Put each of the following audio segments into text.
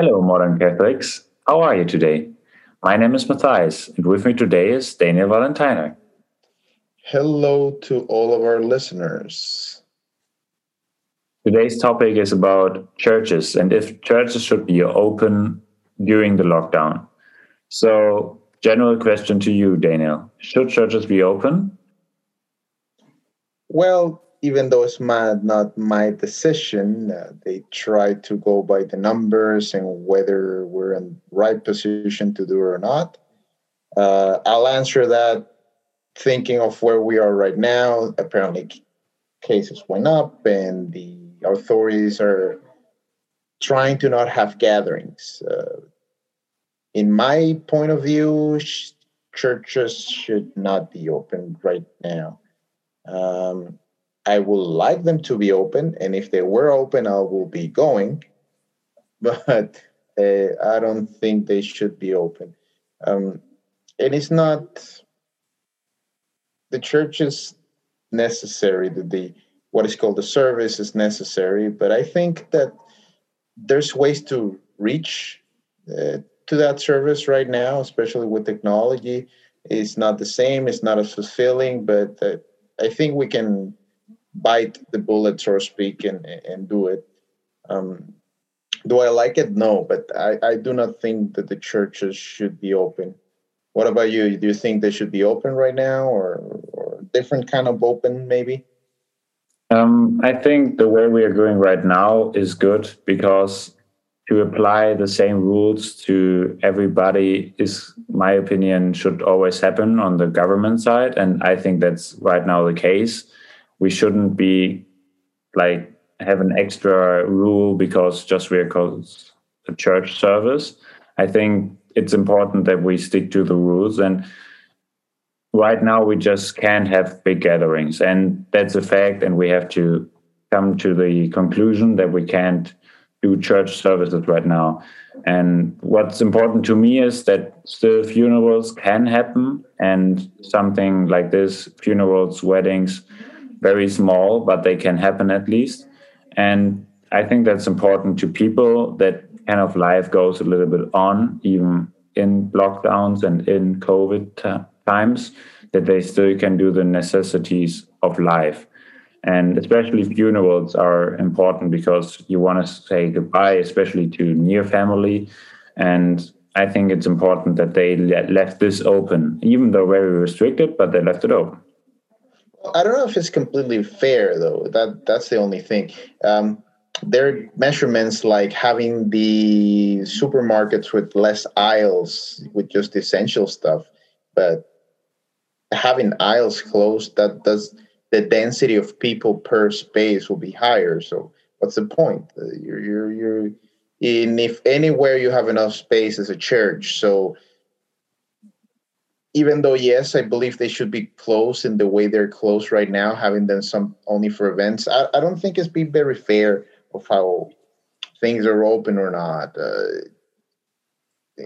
Hello, modern Catholics. How are you today? My name is Matthias, and with me today is Daniel Valentiner. Hello to all of our listeners. Today's topic is about churches and if churches should be open during the lockdown. So, general question to you, Daniel Should churches be open? Well, even though it's my, not my decision, uh, they try to go by the numbers and whether we're in right position to do it or not. Uh, I'll answer that thinking of where we are right now. Apparently, cases went up, and the authorities are trying to not have gatherings. Uh, in my point of view, sh- churches should not be open right now. Um, I would like them to be open, and if they were open, I will be going. But uh, I don't think they should be open. Um, and it's not the church is necessary. The, the what is called the service is necessary, but I think that there's ways to reach uh, to that service right now, especially with technology. It's not the same. It's not as fulfilling, but uh, I think we can bite the bullet, so to speak, and and do it. Um, do I like it? No, but I, I do not think that the churches should be open. What about you? Do you think they should be open right now, or, or different kind of open, maybe? Um, I think the way we are going right now is good because to apply the same rules to everybody is, my opinion, should always happen on the government side, and I think that's right now the case we shouldn't be like have an extra rule because just we're called a church service. I think it's important that we stick to the rules. And right now we just can't have big gatherings. And that's a fact. And we have to come to the conclusion that we can't do church services right now. And what's important to me is that still funerals can happen. And something like this funerals weddings very small, but they can happen at least. And I think that's important to people that kind of life goes a little bit on, even in lockdowns and in COVID times, that they still can do the necessities of life. And especially funerals are important because you want to say goodbye, especially to near family. And I think it's important that they left this open, even though very restricted, but they left it open. I don't know if it's completely fair though. That that's the only thing. Um, there are measurements like having the supermarkets with less aisles with just essential stuff, but having aisles closed that does the density of people per space will be higher. So what's the point? Uh, you're you're you're in if anywhere you have enough space as a church. So even though yes, I believe they should be closed in the way they're closed right now, having them some only for events. I, I don't think it's been very fair of how things are open or not. Uh,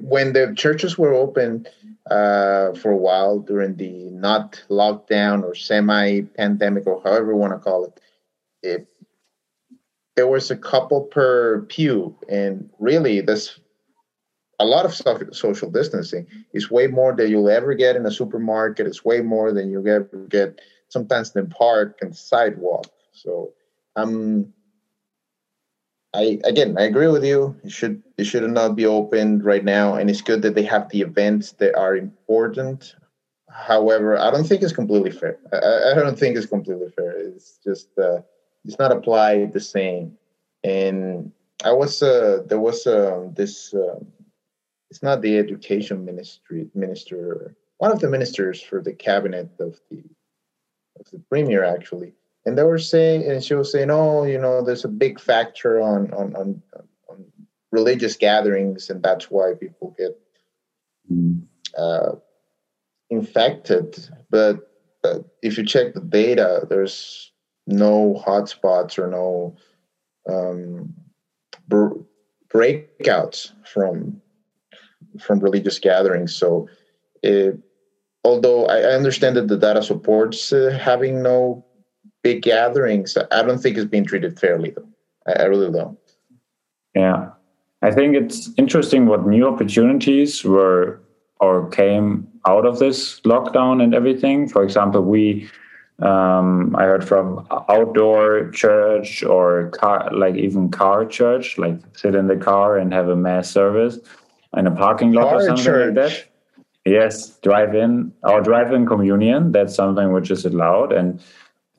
when the churches were open uh, for a while during the not lockdown or semi-pandemic or however you want to call it, it there was a couple per pew, and really this a lot of social distancing is way more than you'll ever get in a supermarket. It's way more than you'll ever get sometimes in the park and sidewalk. So, um, I again, I agree with you. It should it should not be opened right now, and it's good that they have the events that are important. However, I don't think it's completely fair. I, I don't think it's completely fair. It's just uh, it's not applied the same. And I was uh, there was uh, this uh, it's not the education ministry minister, one of the ministers for the cabinet of the of the premier actually, and they were saying, and she was saying, oh, you know, there's a big factor on on on, on religious gatherings, and that's why people get uh, infected. But uh, if you check the data, there's no hotspots or no um, breakouts from from religious gatherings. So, it, although I understand that the data supports uh, having no big gatherings, I don't think it's being treated fairly. Though I, I really don't. Yeah, I think it's interesting what new opportunities were or came out of this lockdown and everything. For example, we um, I heard from outdoor church or car, like even car church, like sit in the car and have a mass service in a parking lot car or something church. like that. Yes, drive in or drive in communion. That's something which is allowed. And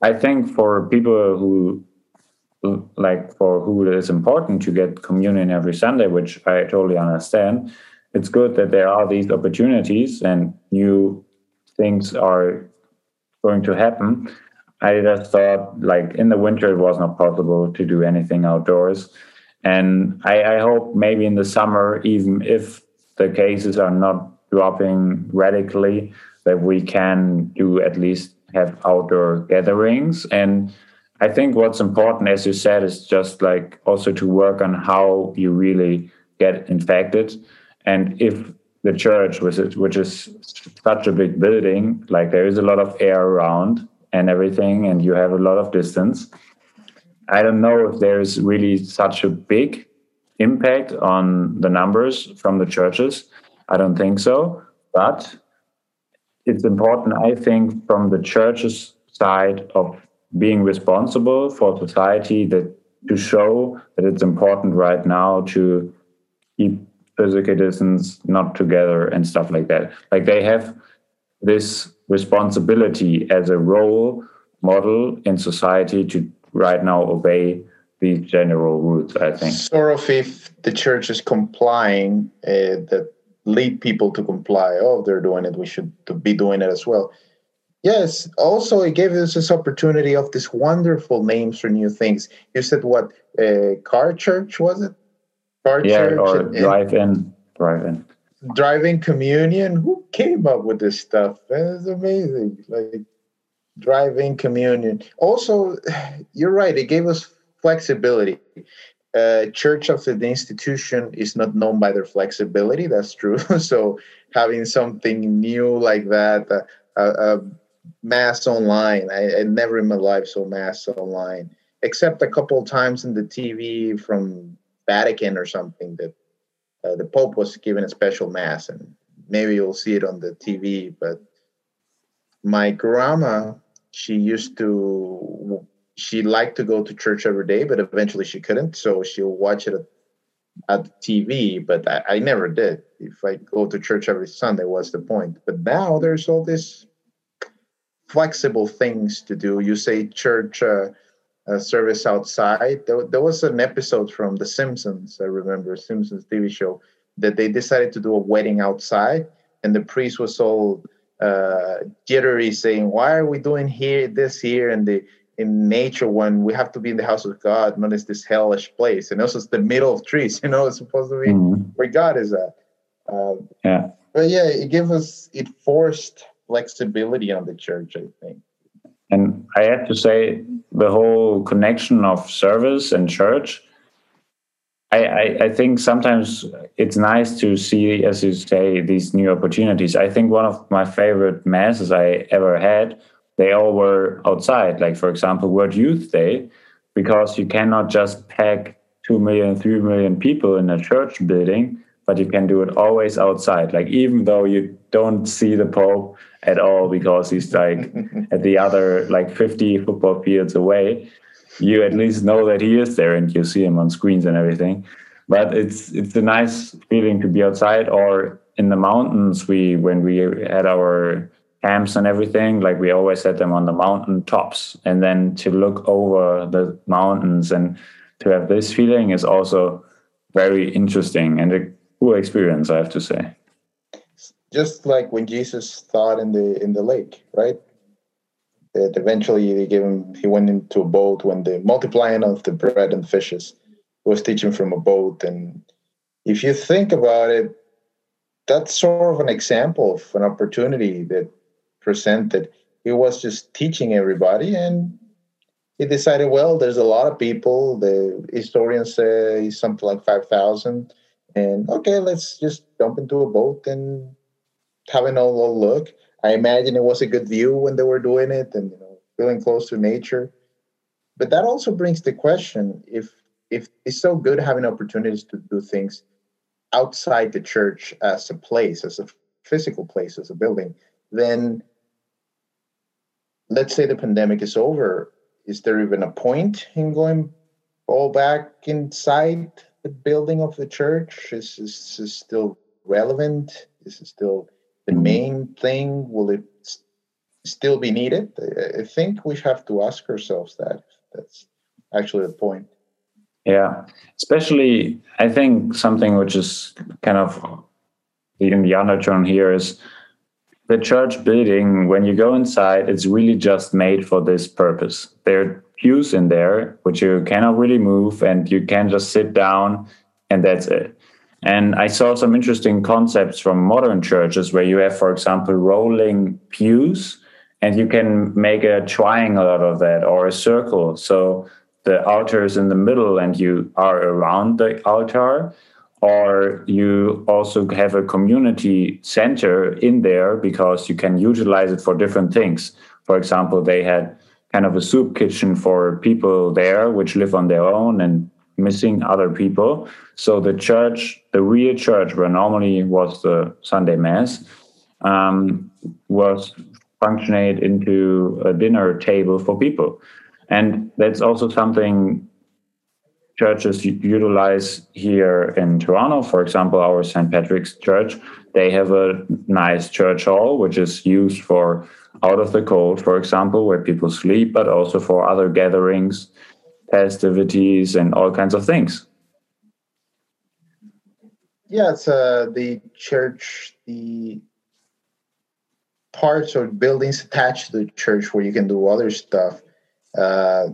I think for people who like for who it is important to get communion every Sunday, which I totally understand, it's good that there are these opportunities and new things are going to happen. I just thought, like in the winter, it was not possible to do anything outdoors, and I, I hope maybe in the summer, even if the cases are not dropping radically, that we can do at least have outdoor gatherings. And I think what's important, as you said, is just like also to work on how you really get infected. And if the church, which is, which is such a big building, like there is a lot of air around and everything, and you have a lot of distance. I don't know if there is really such a big impact on the numbers from the churches. I don't think so. But it's important, I think, from the church's side of being responsible for society that to show that it's important right now to keep physical distance not together and stuff like that like they have this responsibility as a role model in society to right now obey these general rules i think sort of if the church is complying uh, that lead people to comply oh they're doing it we should be doing it as well yes also it gave us this opportunity of these wonderful names for new things you said what uh, car church was it car yeah, church or and, drive-in, drive-in, drive-in communion. Who came up with this stuff? It's amazing. Like drive-in communion. Also, you're right. It gave us flexibility. Uh, church of the institution is not known by their flexibility. That's true. so having something new like that, uh, uh, mass online. I, I, never in my life saw mass online, except a couple of times in the TV from Vatican or something that uh, the Pope was given a special mass, and maybe you'll see it on the TV. But my grandma, she used to, she liked to go to church every day, but eventually she couldn't, so she'll watch it at, at TV. But I, I never did. If I go to church every Sunday, what's the point? But now there's all these flexible things to do. You say church. Uh, uh, service outside. There, there, was an episode from The Simpsons, I remember, Simpsons TV show, that they decided to do a wedding outside, and the priest was all uh, jittery, saying, "Why are we doing here this here in the in nature when we have to be in the house of God, not in this hellish place?" And also, it's the middle of trees. You know, it's supposed to be mm-hmm. where God is at. Um, yeah, but yeah, it gave us it forced flexibility on the church. I think. And I have to say, the whole connection of service and church, I, I, I, think sometimes it's nice to see, as you say, these new opportunities. I think one of my favorite masses I ever had, they all were outside. Like, for example, World Youth Day, because you cannot just pack two million, three million people in a church building, but you can do it always outside. Like, even though you don't see the Pope, at all because he's like at the other like 50 football fields away you at least know that he is there and you see him on screens and everything. But it's it's a nice feeling to be outside or in the mountains. We when we had our camps and everything like we always had them on the mountain tops. And then to look over the mountains and to have this feeling is also very interesting and a cool experience i have to say. Just like when Jesus thought in the in the lake, right? That eventually they gave him he went into a boat when the multiplying of the bread and fishes was teaching from a boat. And if you think about it, that's sort of an example of an opportunity that presented. He was just teaching everybody and he decided, well, there's a lot of people. The historians say something like 5,000. And okay, let's just jump into a boat and have a little look. I imagine it was a good view when they were doing it and you know feeling close to nature. But that also brings the question if if it's so good having opportunities to do things outside the church as a place, as a physical place, as a building, then let's say the pandemic is over. Is there even a point in going all back inside the building of the church? Is this still relevant? Is it still the main thing? Will it still be needed? I think we have to ask ourselves that. That's actually the point. Yeah, especially I think something which is kind of in the undertone here is the church building. When you go inside, it's really just made for this purpose. There are pews in there which you cannot really move, and you can just sit down, and that's it. And I saw some interesting concepts from modern churches where you have, for example, rolling pews, and you can make a triangle out of that or a circle. So the altar is in the middle and you are around the altar or you also have a community center in there because you can utilize it for different things for example they had kind of a soup kitchen for people there which live on their own and missing other people so the church the real church where normally was the sunday mass um, was functionate into a dinner table for people and that's also something churches utilize here in Toronto. For example, our St. Patrick's Church, they have a nice church hall, which is used for out of the cold, for example, where people sleep, but also for other gatherings, festivities, and all kinds of things. Yeah, it's uh, the church, the parts or buildings attached to the church where you can do other stuff uh,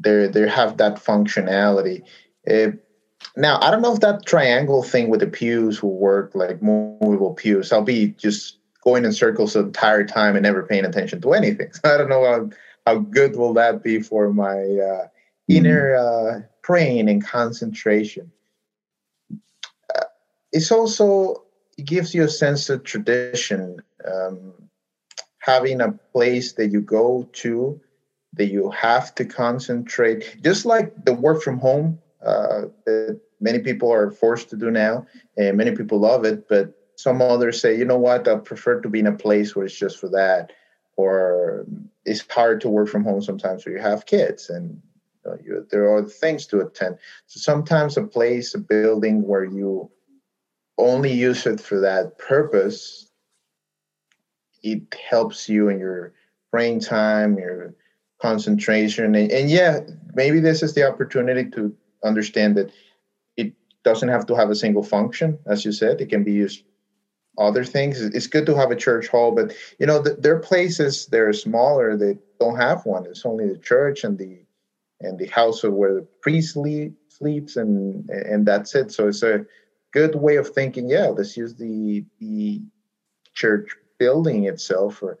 they they have that functionality. It, now I don't know if that triangle thing with the pews will work like movable pews. I'll be just going in circles the entire time and never paying attention to anything. So I don't know how, how good will that be for my uh, inner uh, praying and concentration. Uh, it's also it gives you a sense of tradition. Um, having a place that you go to that you have to concentrate, just like the work from home uh, that many people are forced to do now, and many people love it, but some others say, you know what, I prefer to be in a place where it's just for that, or it's hard to work from home sometimes where you have kids and know, you, there are things to attend. So sometimes a place, a building where you only use it for that purpose, it helps you in your brain time, your concentration and, and yeah maybe this is the opportunity to understand that it doesn't have to have a single function as you said. It can be used other things. It's good to have a church hall but you know the, there are places that are smaller that don't have one. It's only the church and the and the house of where the priest sleep, sleeps and and that's it so it's a good way of thinking yeah let's use the the church building itself or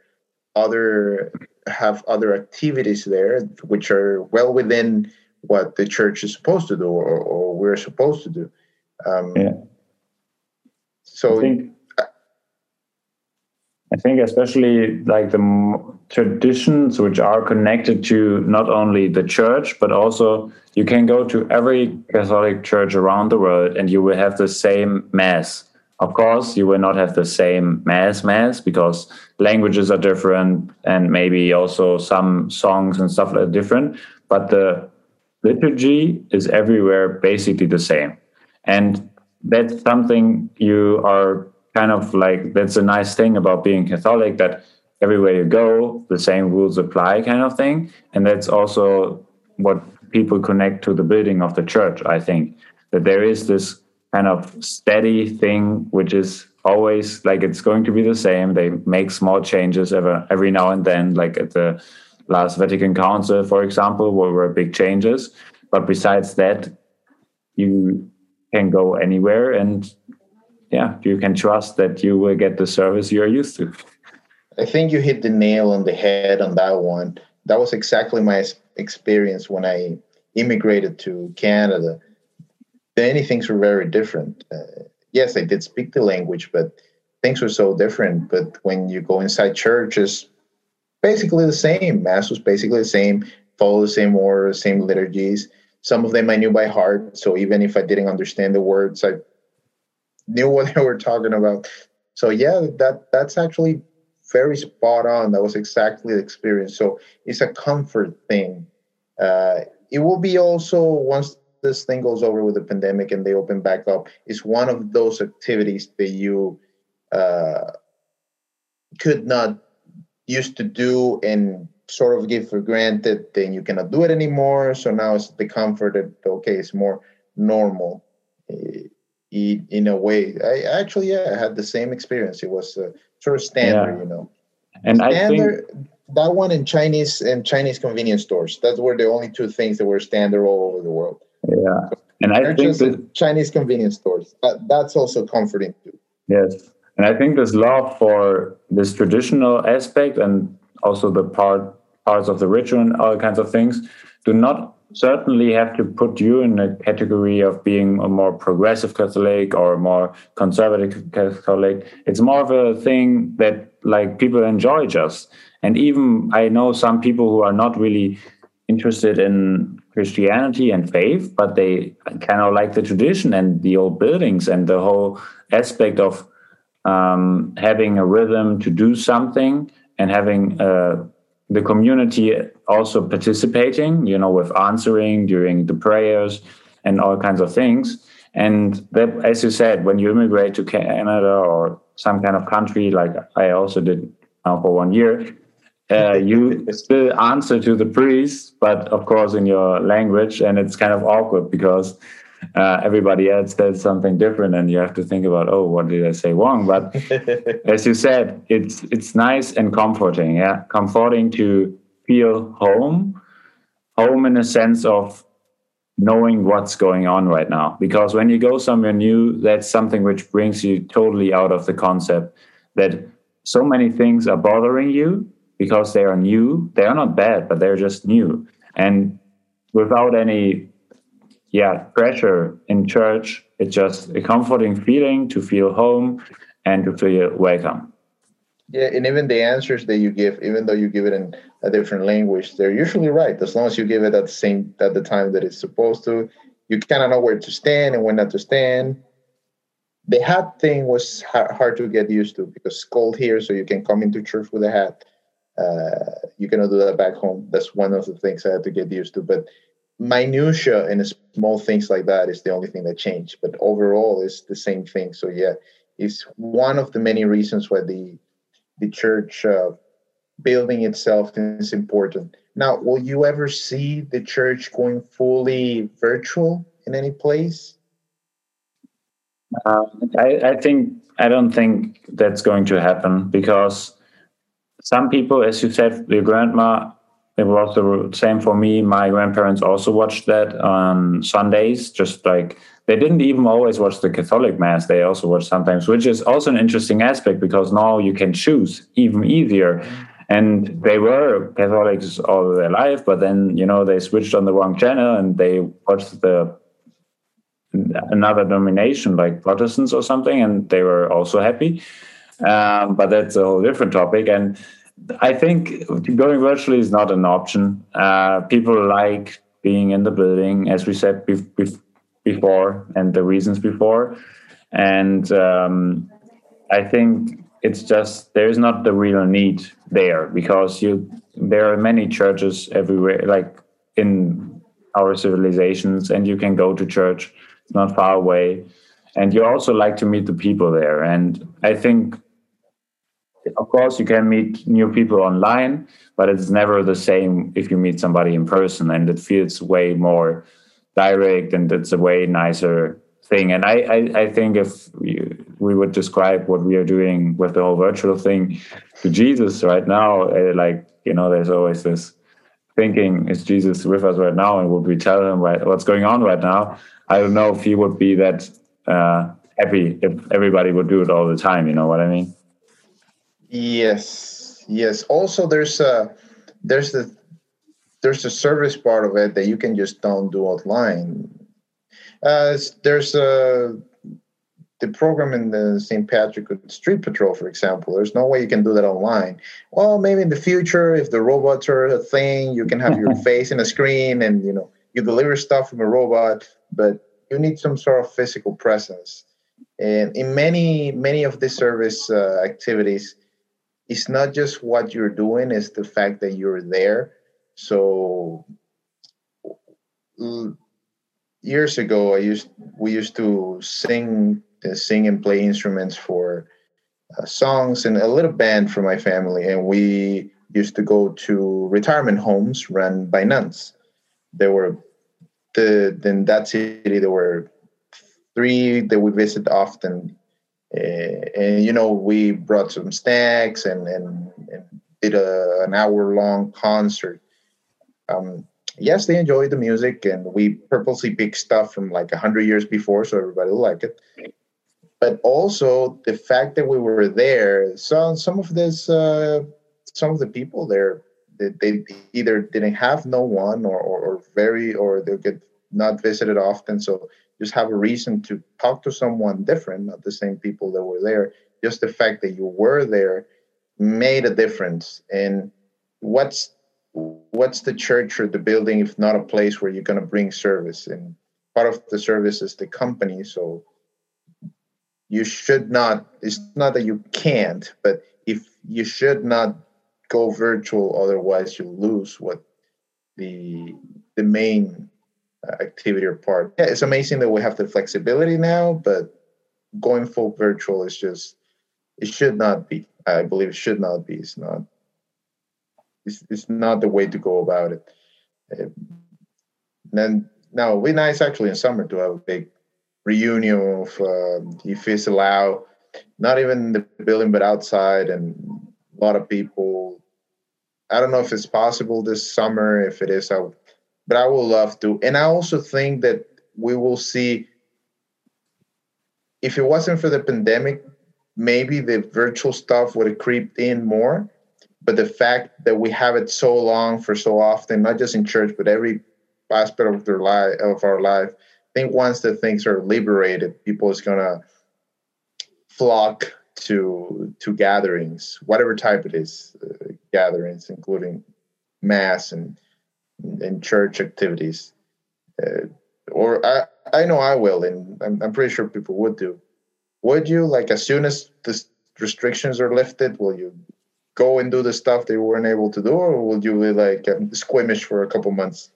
other have other activities there which are well within what the church is supposed to do or, or we're supposed to do. Um, yeah. So I think, I think especially like the traditions which are connected to not only the church but also you can go to every Catholic church around the world and you will have the same mass of course, you will not have the same mass mass because languages are different and maybe also some songs and stuff are different. But the liturgy is everywhere basically the same. And that's something you are kind of like, that's a nice thing about being Catholic that everywhere you go, the same rules apply kind of thing. And that's also what people connect to the building of the church, I think, that there is this kind of steady thing, which is always like it's going to be the same. They make small changes every every now and then, like at the last Vatican Council, for example, where were big changes. But besides that, you can go anywhere and yeah, you can trust that you will get the service you're used to. I think you hit the nail on the head on that one. That was exactly my experience when I immigrated to Canada many things were very different. Uh, yes, I did speak the language, but things were so different. But when you go inside churches, basically the same. Mass was basically the same, follow the same order, same liturgies. some of them I knew by heart. So even if I didn't understand the words, I knew what they were talking about. So yeah, that that's actually very spot on. That was exactly the experience. So it's a comfort thing. Uh, it will be also once this thing goes over with the pandemic and they open back up. It's one of those activities that you uh, could not used to do and sort of give for granted. Then you cannot do it anymore. So now it's the comfort that okay, it's more normal. Uh, in a way, I actually yeah, I had the same experience. It was uh, sort of standard, yeah. you know. And standard, I think that one in Chinese and Chinese convenience stores. That were the only two things that were standard all over the world. Yeah, and I think that, Chinese convenience stores. That, that's also comforting too. Yes, and I think this love for this traditional aspect and also the part parts of the ritual and all kinds of things do not certainly have to put you in a category of being a more progressive Catholic or a more conservative Catholic. It's more of a thing that like people enjoy just. And even I know some people who are not really interested in Christianity and faith, but they kind of like the tradition and the old buildings and the whole aspect of um, having a rhythm to do something and having uh, the community also participating, you know, with answering during the prayers and all kinds of things. And that, as you said, when you immigrate to Canada or some kind of country, like I also did now for one year, uh, you still answer to the priest, but of course in your language, and it's kind of awkward because uh, everybody else says something different, and you have to think about, oh, what did I say wrong? But as you said, it's it's nice and comforting. Yeah, comforting to feel home, home in a sense of knowing what's going on right now. Because when you go somewhere new, that's something which brings you totally out of the concept that so many things are bothering you because they are new. They are not bad, but they're just new. And without any yeah, pressure in church, it's just a comforting feeling to feel home and to feel welcome. Yeah, and even the answers that you give, even though you give it in a different language, they're usually right. As long as you give it at the same at the time that it's supposed to, you kind of know where to stand and when not to stand. The hat thing was hard to get used to because it's cold here, so you can come into church with a hat. Uh, you cannot do that back home. That's one of the things I had to get used to. But minutia and small things like that is the only thing that changed. But overall, it's the same thing. So yeah, it's one of the many reasons why the the church uh, building itself is important. Now, will you ever see the church going fully virtual in any place? Uh, I, I think I don't think that's going to happen because some people, as you said, your grandma, it was the same for me. My grandparents also watched that on Sundays, just like they didn't even always watch the Catholic Mass. They also watched sometimes, which is also an interesting aspect because now you can choose even easier. And they were Catholics all their life, but then, you know, they switched on the wrong channel and they watched the another denomination like Protestants or something, and they were also happy. Um, but that's a whole different topic. And I think going virtually is not an option. Uh, people like being in the building, as we said before, and the reasons before. And um, I think it's just there's not the real need there because you there are many churches everywhere, like in our civilizations, and you can go to church. It's not far away, and you also like to meet the people there. And I think of course you can meet new people online but it's never the same if you meet somebody in person and it feels way more direct and it's a way nicer thing. And i i, I think if we, we would describe what we are doing with the whole virtual thing to jesus right now uh, like you know there's always this thinking is jesus with us right now? And would we tell him what's going on right now. I don't know if he would be that uh, happy if everybody would do it all the time you know what i mean Yes, yes. Also, there's a there's the there's a service part of it that you can just don't do online. Uh, there's a the program in the St. Patrick Street Patrol, for example. There's no way you can do that online. Well, maybe in the future, if the robots are a thing, you can have your face in a screen, and you know you deliver stuff from a robot, but you need some sort of physical presence. And in many many of the service uh, activities, it's not just what you're doing; it's the fact that you're there. So years ago, I used we used to sing uh, sing and play instruments for uh, songs and a little band for my family, and we used to go to retirement homes run by nuns. There were the in that city there were three that we visit often, and you know we brought some snacks and and, and did a, an hour long concert. Um, yes, they enjoyed the music, and we purposely picked stuff from like hundred years before, so everybody will like it. But also the fact that we were there, so some of this, uh, some of the people there, they, they, either didn't have no one, or, or, or very, or they get not visited often, so just have a reason to talk to someone different, not the same people that were there. Just the fact that you were there made a difference. And what's what's the church or the building if not a place where you're going to bring service and part of the service is the company so you should not it's not that you can't but if you should not go virtual otherwise you lose what the the main activity or part yeah it's amazing that we have the flexibility now but going full virtual is just it should not be i believe it should not be it's not it's, it's not the way to go about it. And then now it'd be nice actually in summer to have a big reunion of uh, if it's allowed, not even the building but outside and a lot of people. I don't know if it's possible this summer. If it is, I would, but I would love to. And I also think that we will see. If it wasn't for the pandemic, maybe the virtual stuff would have creeped in more but the fact that we have it so long for so often, not just in church, but every aspect of their life of our life, I think once the things are liberated, people is gonna flock to to gatherings, whatever type it is, uh, gatherings, including mass and and church activities. Uh, or I I know I will, and I'm, I'm pretty sure people would do. Would you like as soon as the restrictions are lifted? Will you go and do the stuff they weren't able to do, or will you be like um, squeamish for a couple months?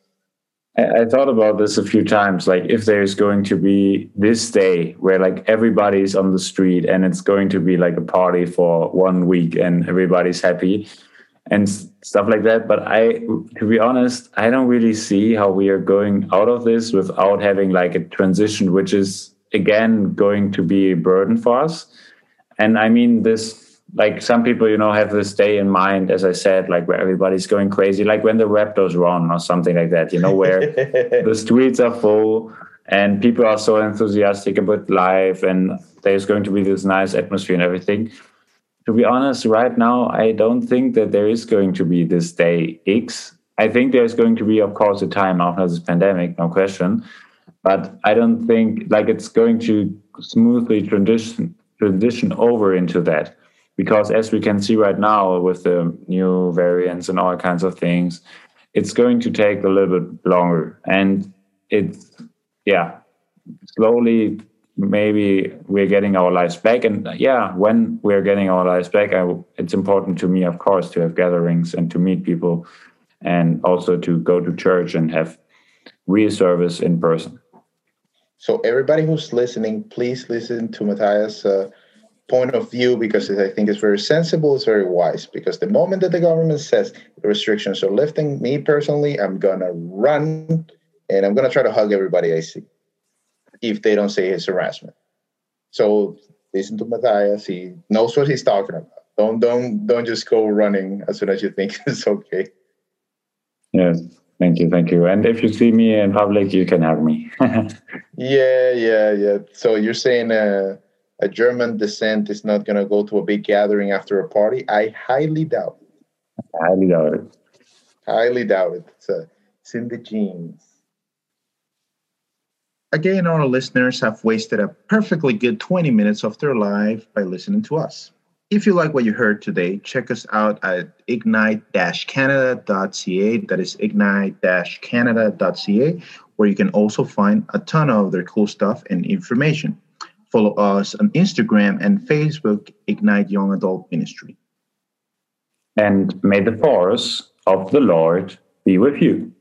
I, I thought about this a few times. Like, if there's going to be this day where like everybody's on the street and it's going to be like a party for one week and everybody's happy and stuff like that. But I, to be honest, I don't really see how we are going out of this without having like a transition, which is again going to be a burden for us. And I mean, this like some people, you know, have this day in mind, as I said, like where everybody's going crazy, like when the Raptors run or something like that, you know, where the streets are full and people are so enthusiastic about life and there's going to be this nice atmosphere and everything. To be honest, right now, I don't think that there is going to be this day X. I think there's going to be, of course, a time after this pandemic, no question. But I don't think like it's going to smoothly transition transition over into that because as we can see right now with the new variants and all kinds of things it's going to take a little bit longer and it's yeah slowly maybe we're getting our lives back. And yeah when we're getting our lives back I, it's important to me of course to have gatherings and to meet people and also to go to church and have real service in person. So everybody who's listening please listen to matthias uh, point of view because I think it's very sensible, it's very wise. Because the moment that the government says the restrictions are lifting, me personally, I'm gonna run and I'm gonna try to hug everybody I see if they don't say it's harassment. So listen to Matthias, he knows what he's talking about. Don't don't don't just go running as soon as you think it's okay. Yes. Thank you, thank you. And if you see me in public, you can hug me. yeah, yeah, yeah. So you're saying uh, a German descent is not going to go to a big gathering after a party? I highly doubt it. Highly doubt it. Highly doubt it. It's in the genes. Again, our listeners have wasted a perfectly good 20 minutes of their life by listening to us. if you like what you heard today, check us out at ignite-canada.ca. That is ignite-canada.ca, where you can also find a ton of other cool stuff and information. Follow us on Instagram and Facebook, Ignite Young Adult Ministry. And may the force of the Lord be with you.